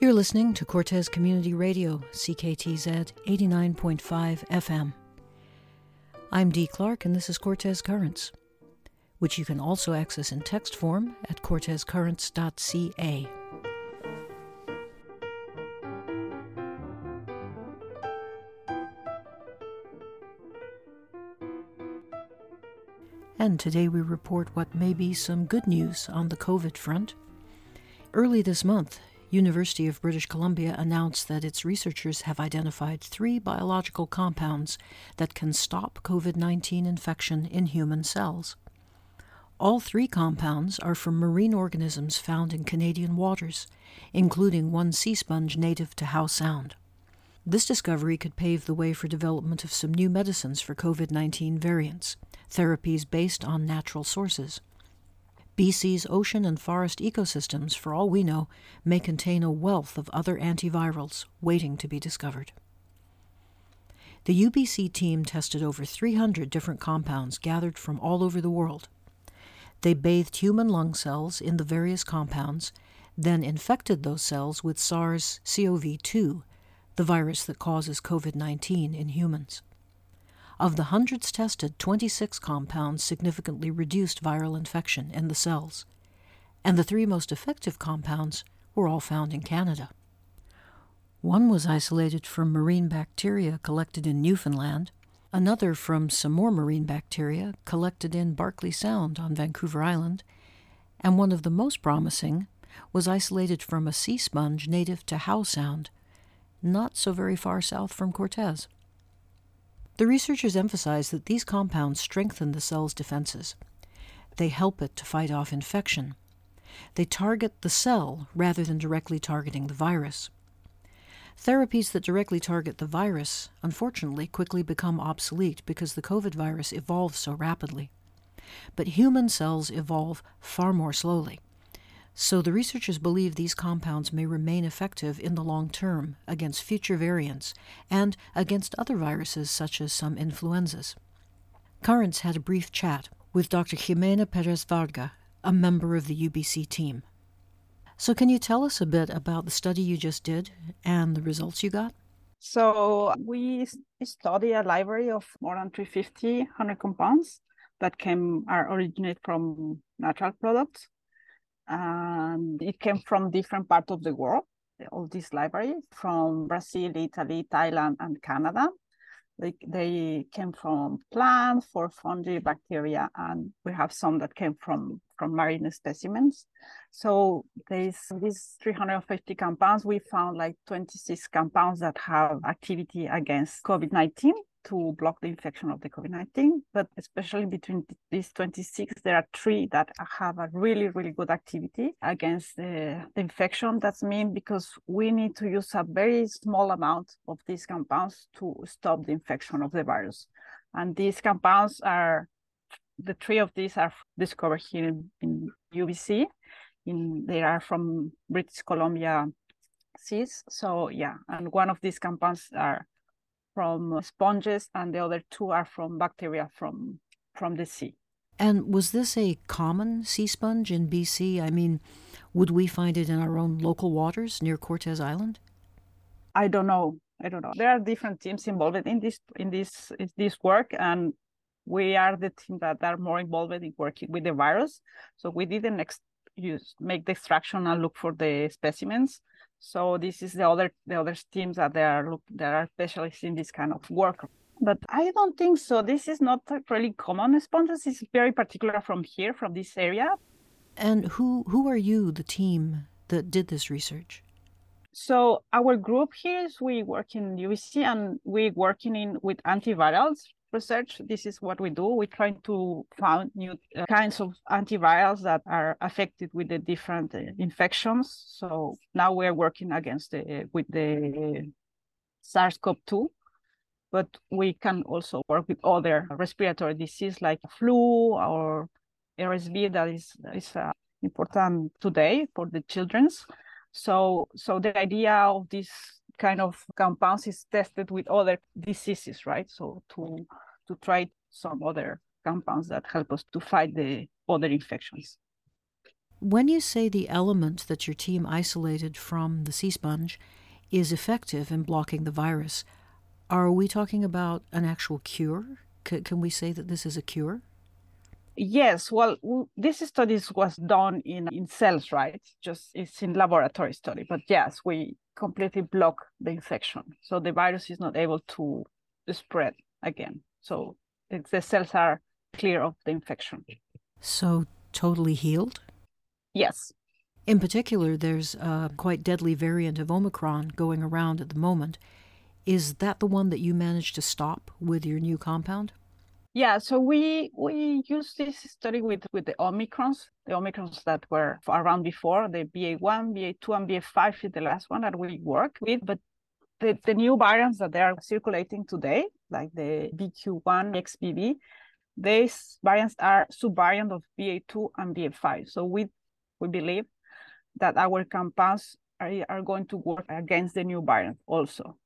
You're listening to Cortes Community Radio, CKTZ 89.5 FM. I'm Dee Clark, and this is Cortes Currents, which you can also access in text form at cortescurrents.ca. And today we report what may be some good news on the COVID front. Early this month, University of British Columbia announced that its researchers have identified three biological compounds that can stop COVID 19 infection in human cells. All three compounds are from marine organisms found in Canadian waters, including one sea sponge native to Howe Sound. This discovery could pave the way for development of some new medicines for COVID 19 variants therapies based on natural sources. BC's ocean and forest ecosystems, for all we know, may contain a wealth of other antivirals waiting to be discovered. The UBC team tested over 300 different compounds gathered from all over the world. They bathed human lung cells in the various compounds, then infected those cells with SARS CoV 2, the virus that causes COVID 19 in humans. Of the hundreds tested, 26 compounds significantly reduced viral infection in the cells, and the three most effective compounds were all found in Canada. One was isolated from marine bacteria collected in Newfoundland, another from some more marine bacteria collected in Barkley Sound on Vancouver Island, and one of the most promising was isolated from a sea sponge native to Howe Sound, not so very far south from Cortes. The researchers emphasize that these compounds strengthen the cell's defenses. They help it to fight off infection. They target the cell rather than directly targeting the virus. Therapies that directly target the virus, unfortunately, quickly become obsolete because the COVID virus evolves so rapidly. But human cells evolve far more slowly. So the researchers believe these compounds may remain effective in the long term against future variants and against other viruses such as some influenzas. Currents had a brief chat with Dr. Jimena Perez Varga, a member of the UBC team. So, can you tell us a bit about the study you just did and the results you got? So, we study a library of more than 350 100 compounds that came are originate from natural products and it came from different parts of the world all these libraries from brazil italy thailand and canada. They, they came from plants for fungi bacteria and we have some that came from from marine specimens. So these these 350 compounds we found like 26 compounds that have activity against covid-19 to block the infection of the COVID-19, but especially between these 26, there are three that have a really, really good activity against the, the infection. That's mean because we need to use a very small amount of these compounds to stop the infection of the virus. And these compounds are, the three of these are discovered here in, in UBC. In, they are from British Columbia seas. So yeah, and one of these compounds are from sponges and the other two are from bacteria from from the sea. And was this a common sea sponge in BC? I mean, would we find it in our own local waters near Cortes Island? I don't know. I don't know. There are different teams involved in this in this in this work, and we are the team that are more involved in working with the virus. So we didn't ex- use make the extraction and look for the specimens. So this is the other the other teams that they are look that are specialists in this kind of work. But I don't think so. This is not really common sponges. It's very particular from here, from this area. And who who are you, the team that did this research? So our group here is we work in UBC and we working in with antivirals research. This is what we do. We try to find new uh, kinds of antivirals that are affected with the different uh, infections. So now we're working against the, with the SARS-CoV-2, but we can also work with other respiratory disease like flu or RSV that is is uh, important today for the children's. So so the idea of this kind of compounds is tested with other diseases, right? So to to try some other compounds that help us to fight the other infections. When you say the element that your team isolated from the sea sponge is effective in blocking the virus, are we talking about an actual cure? C- can we say that this is a cure? Yes, well, this study was done in in cells, right? Just it's in laboratory study, but yes, we completely block the infection, so the virus is not able to spread again. So the cells are clear of the infection. So totally healed. Yes. In particular, there's a quite deadly variant of Omicron going around at the moment. Is that the one that you managed to stop with your new compound? Yeah, so we we used this study with with the omicrons, the omicrons that were around before, the BA1, BA2, and BA5 is the last one that we work with. But the, the new variants that they are circulating today, like the BQ1, XBB, these variants are subvariant of BA2 and BA5. So we we believe that our compounds are, are going to work against the new variant also,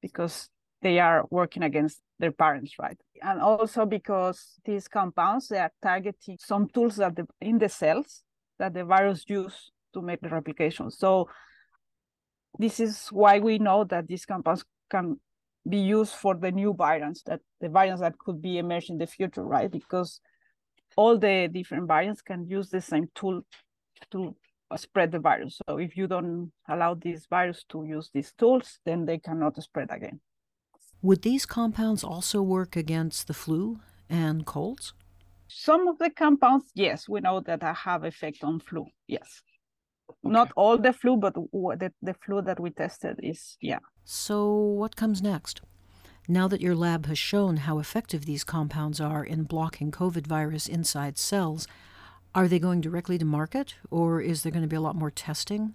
because they are working against their parents, right? And also because these compounds, they are targeting some tools that the, in the cells that the virus use to make the replication. So this is why we know that these compounds can be used for the new variants, that the variants that could be emerged in the future, right? Because all the different variants can use the same tool to spread the virus. So if you don't allow these virus to use these tools, then they cannot spread again. Would these compounds also work against the flu and colds? Some of the compounds, yes, we know that have effect on flu. Yes. Okay. Not all the flu, but the, the flu that we tested is, yeah. So, what comes next? Now that your lab has shown how effective these compounds are in blocking COVID virus inside cells, are they going directly to market or is there going to be a lot more testing?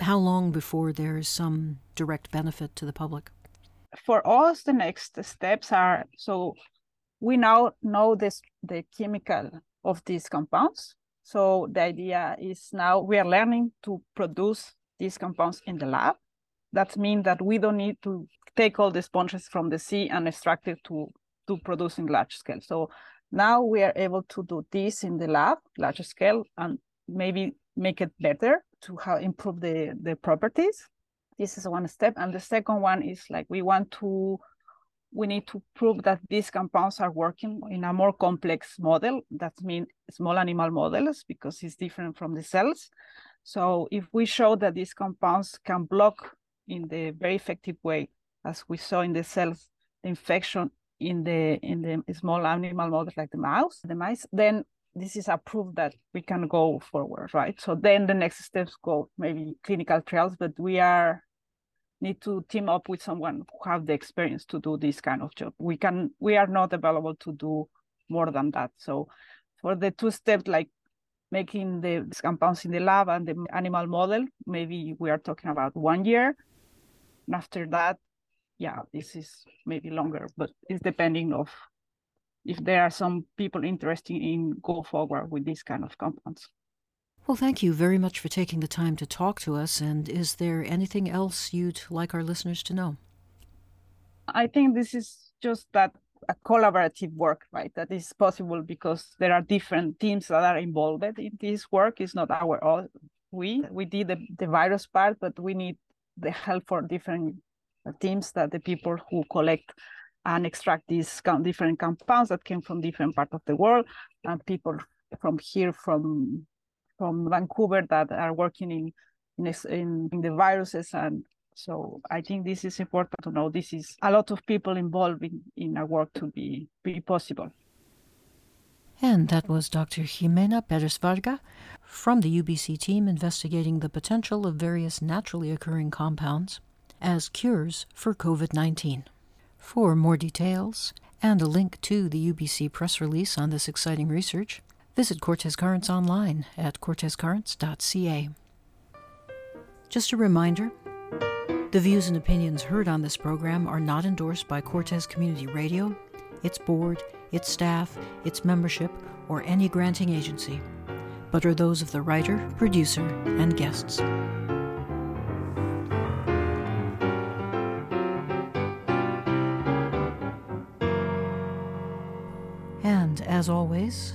How long before there's some direct benefit to the public? For us, the next steps are so we now know this the chemical of these compounds. So the idea is now we are learning to produce these compounds in the lab. That means that we don't need to take all the sponges from the sea and extract it to, to produce in large scale. So now we are able to do this in the lab, large scale, and maybe make it better to have, improve the, the properties this is one step. And the second one is like we want to we need to prove that these compounds are working in a more complex model. That means small animal models because it's different from the cells. So if we show that these compounds can block in the very effective way as we saw in the cells the infection in the in the small animal models like the mouse the mice then this is a proof that we can go forward right? So then the next steps go maybe clinical trials but we are need to team up with someone who have the experience to do this kind of job. We can we are not available to do more than that. So for the two steps like making the compounds in the lab and the animal model, maybe we are talking about one year. And after that, yeah, this is maybe longer, but it's depending of if there are some people interested in go forward with this kind of compounds. Well, thank you very much for taking the time to talk to us. And is there anything else you'd like our listeners to know? I think this is just that a collaborative work, right? That is possible because there are different teams that are involved in this work. It's not our all. We we did the, the virus part, but we need the help for different teams that the people who collect and extract these different compounds that came from different parts of the world and people from here from from Vancouver that are working in in, in the viruses and so I think this is important to know. This is a lot of people involved in, in our work to be, be possible. And that was Dr. Jimena Perez Varga from the UBC team investigating the potential of various naturally occurring compounds as cures for COVID 19. For more details and a link to the UBC press release on this exciting research, Visit Cortes Currents online at cortescurrents.ca. Just a reminder the views and opinions heard on this program are not endorsed by Cortes Community Radio, its board, its staff, its membership, or any granting agency, but are those of the writer, producer, and guests. And as always,